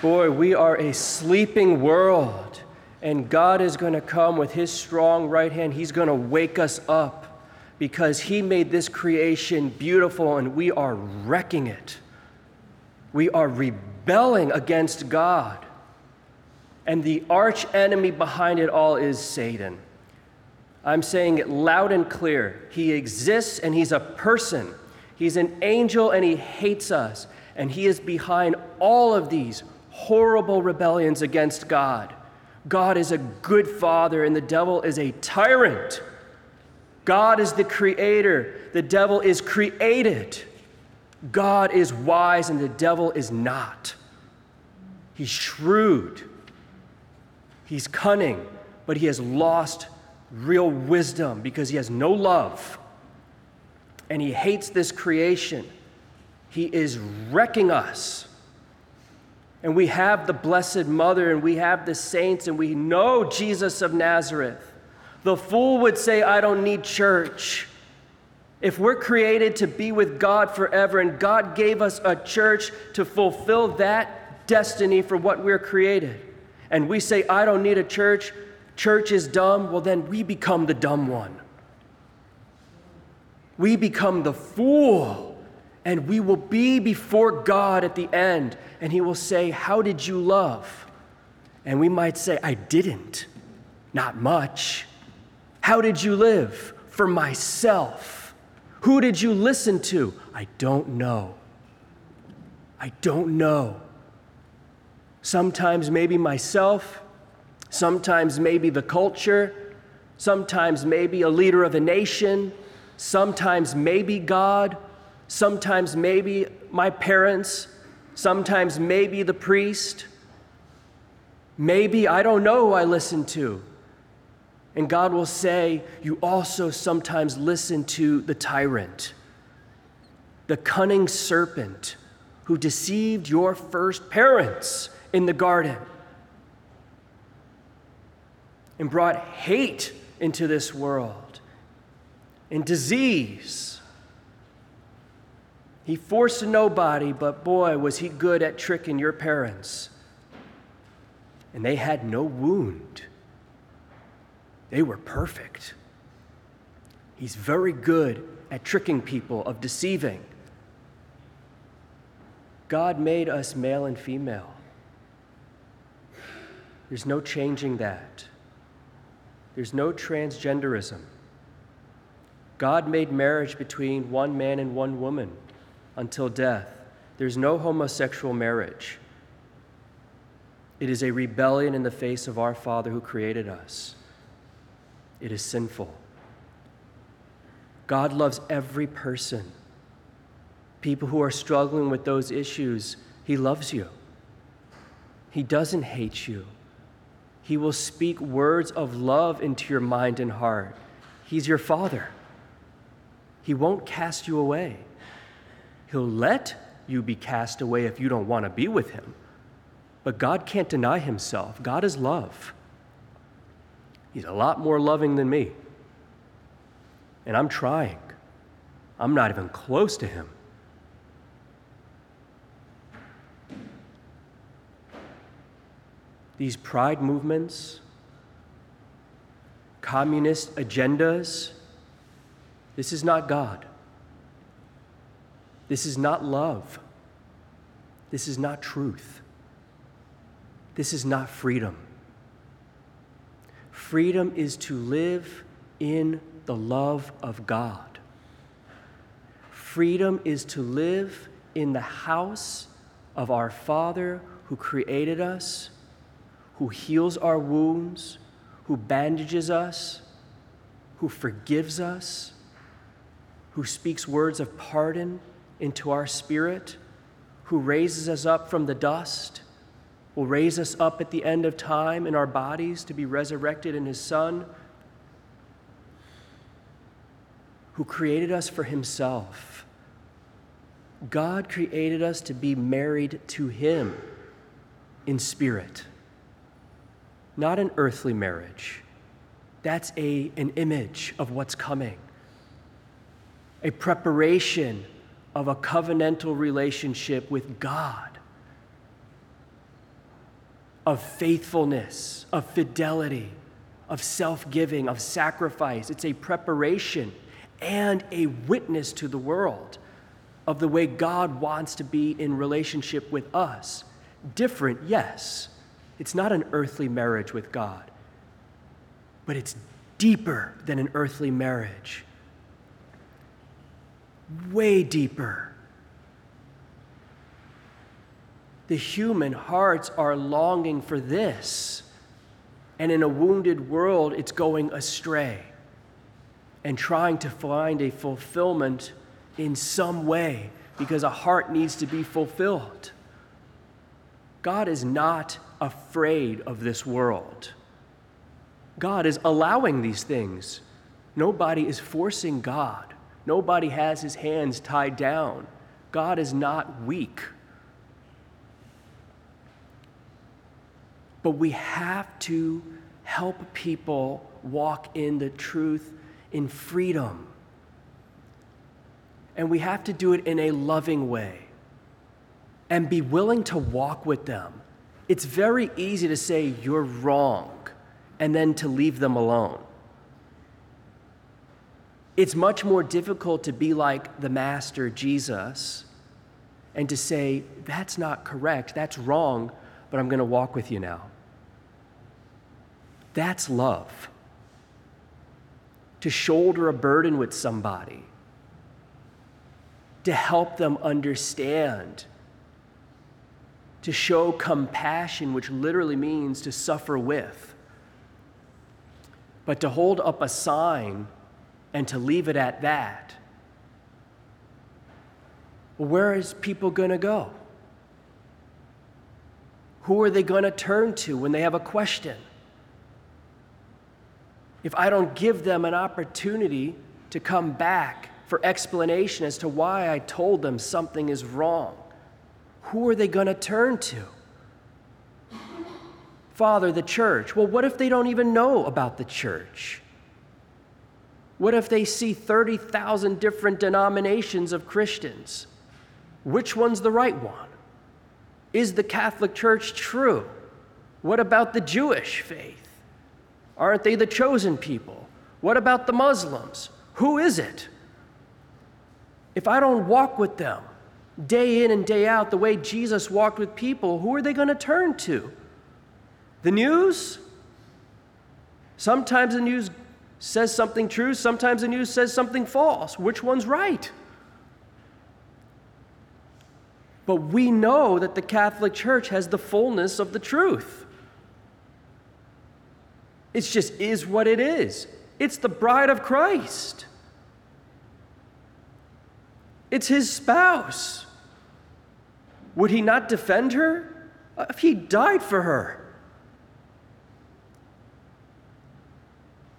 Boy, we are a sleeping world, and God is going to come with His strong right hand. He's going to wake us up because He made this creation beautiful, and we are wrecking it. We are rebelling against God. And the arch enemy behind it all is Satan. I'm saying it loud and clear. He exists and he's a person. He's an angel and he hates us. And he is behind all of these horrible rebellions against God. God is a good father and the devil is a tyrant. God is the creator, the devil is created. God is wise and the devil is not. He's shrewd, he's cunning, but he has lost real wisdom because he has no love. And he hates this creation. He is wrecking us. And we have the Blessed Mother, and we have the saints, and we know Jesus of Nazareth. The fool would say, I don't need church. If we're created to be with God forever, and God gave us a church to fulfill that destiny for what we're created, and we say, I don't need a church, church is dumb, well, then we become the dumb one. We become the fool, and we will be before God at the end, and He will say, How did you love? And we might say, I didn't, not much. How did you live? For myself. Who did you listen to? I don't know. I don't know. Sometimes maybe myself, sometimes maybe the culture, sometimes maybe a leader of a nation, sometimes maybe God, sometimes maybe my parents, sometimes maybe the priest. Maybe I don't know who I listen to. And God will say, You also sometimes listen to the tyrant, the cunning serpent who deceived your first parents in the garden and brought hate into this world and disease. He forced nobody, but boy, was he good at tricking your parents. And they had no wound, they were perfect. He's very good at tricking people, of deceiving. God made us male and female. There's no changing that. There's no transgenderism. God made marriage between one man and one woman until death. There's no homosexual marriage. It is a rebellion in the face of our Father who created us. It is sinful. God loves every person. People who are struggling with those issues, He loves you. He doesn't hate you. He will speak words of love into your mind and heart. He's your Father. He won't cast you away. He'll let you be cast away if you don't want to be with Him. But God can't deny Himself. God is love. He's a lot more loving than me. And I'm trying. I'm not even close to Him. these pride movements, communist agendas. This is not God. This is not love. This is not truth. This is not freedom. Freedom is to live in the love of God. Freedom is to live in the house of our Father who created us who heals our wounds, who bandages us, who forgives us, who speaks words of pardon into our spirit, who raises us up from the dust, will raise us up at the end of time in our bodies to be resurrected in His Son, who created us for Himself. God created us to be married to Him in spirit not an earthly marriage. That's a, an image of what's coming, a preparation of a covenantal relationship with God. of faithfulness, of fidelity, of self giving, of sacrifice. It's a preparation and a witness to the world of the way God wants to be in relationship with us. Different, yes. It's not an earthly marriage with God, but it's deeper than an earthly marriage. Way deeper. The human hearts are longing for this. And in a wounded world, it's going astray and trying to find a fulfillment in some way because a heart needs to be fulfilled. God is not afraid of this world. God is allowing these things. Nobody is forcing God. Nobody has his hands tied down. God is not weak. But we have to help people walk in the truth in freedom. And we have to do it in a loving way and be willing to walk with them. It's very easy to say, You're wrong, and then to leave them alone. It's much more difficult to be like the Master Jesus and to say, That's not correct, that's wrong, but I'm going to walk with you now. That's love. To shoulder a burden with somebody, to help them understand, to show compassion, which literally means to suffer with, but to hold up a sign and to leave it at that. Where is people going to go? Who are they going to turn to when they have a question? if I don't give them an opportunity to come back for explanation as to why I told them something is wrong, who are they going to turn to? Father, the church. Well, what if they don't even know about the church? What if they see 30,000 different denominations of Christians? Which one's the right one? Is the Catholic Church true? What about the Jewish faith? Aren't they the chosen people? What about the Muslims? Who is it? If I don't walk with them day in and day out the way Jesus walked with people, who are they going to turn to? The news? Sometimes the news says something true, sometimes the news says something false. Which one's right? But we know that the Catholic Church has the fullness of the truth. It just is what it is. It's the bride of Christ, it's his spouse. Would he not defend her? If he died for her.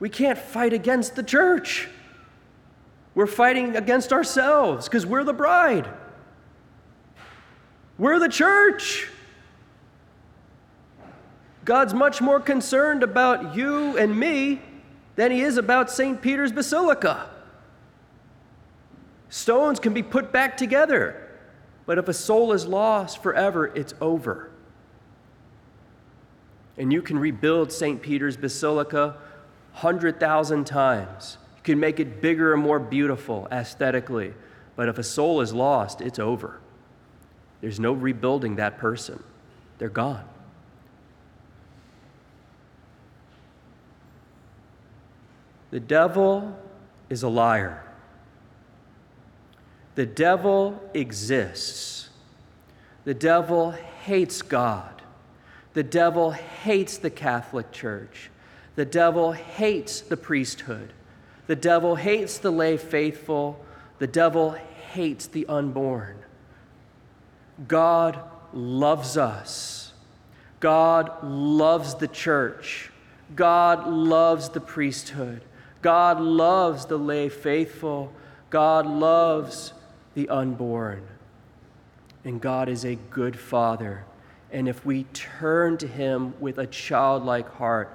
We can't fight against the church. We're fighting against ourselves because we're the bride. We're the church. God's much more concerned about you and me than he is about St. Peter's Basilica. Stones can be put back together, but if a soul is lost forever, it's over. And you can rebuild St. Peter's Basilica 100,000 times. You can make it bigger and more beautiful aesthetically, but if a soul is lost, it's over. There's no rebuilding that person, they're gone. The devil is a liar. The devil exists. The devil hates God. The devil hates the Catholic Church. The devil hates the priesthood. The devil hates the lay faithful. The devil hates the unborn. God loves us. God loves the church. God loves the priesthood. God loves the lay faithful. God loves the unborn. And God is a good father. And if we turn to him with a childlike heart,